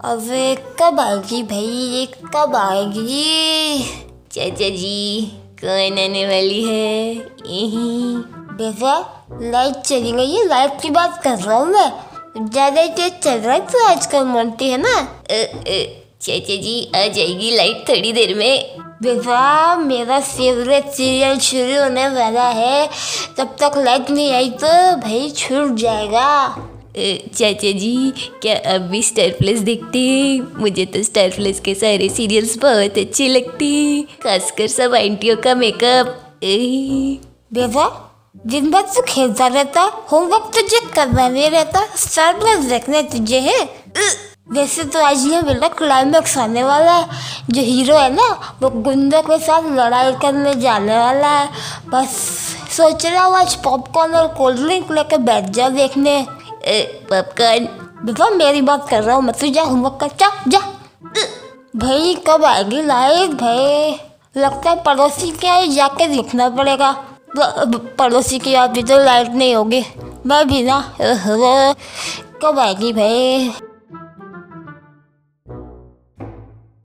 अबे कब आएगी भाई? ये कब आएगी? चाचा जी, कौन आने वाली है? यही बेटा लाइट चली गई है लाइट की बात कर रहा हूँ मैं। ज़्यादा तेज चल रहा है तो आजकल मनती है ना? चाचा जी, आ जाएगी लाइट थोड़ी देर में। बेटा, मेरा फेवरेट सीरियल शुरू होने वाला है। तब तक लाइट नहीं आई तो भाई छूट जाएगा। चाचा जी क्या अब भी स्टार प्लस देखते हैं? मुझे तो स्टार प्लस के सारे सीरियल्स बहुत अच्छे लगते हैं खासकर सब आंटियों का मेकअप ए, बेटा दिन भर तू खेलता रहता होमवर्क तुझे करना नहीं रहता स्टार प्लस देखने तुझे है? वैसे तो आज ये मेरा क्लाइमैक्स आने वाला है। जो हीरो है ना वो गुंडों के साथ लड़ाई करने जाने वाला है। बस सोच रहा हूँ आज पॉपकॉर्न और कोल्ड ड्रिंक लेके बैठ जा देखने। पॉपकॉर्न बेटा मेरी बात कर रहा हूँ मैं तू जा होमवर्क कर, जा जा। भाई, कब आएगी लाइट भाई? लगता है पड़ोसी के यहाँ जाके देखना पड़ेगा। पड़ोसी के भी तो लाइट नहीं होगी। मैं भी ना, कब आएगी भाई?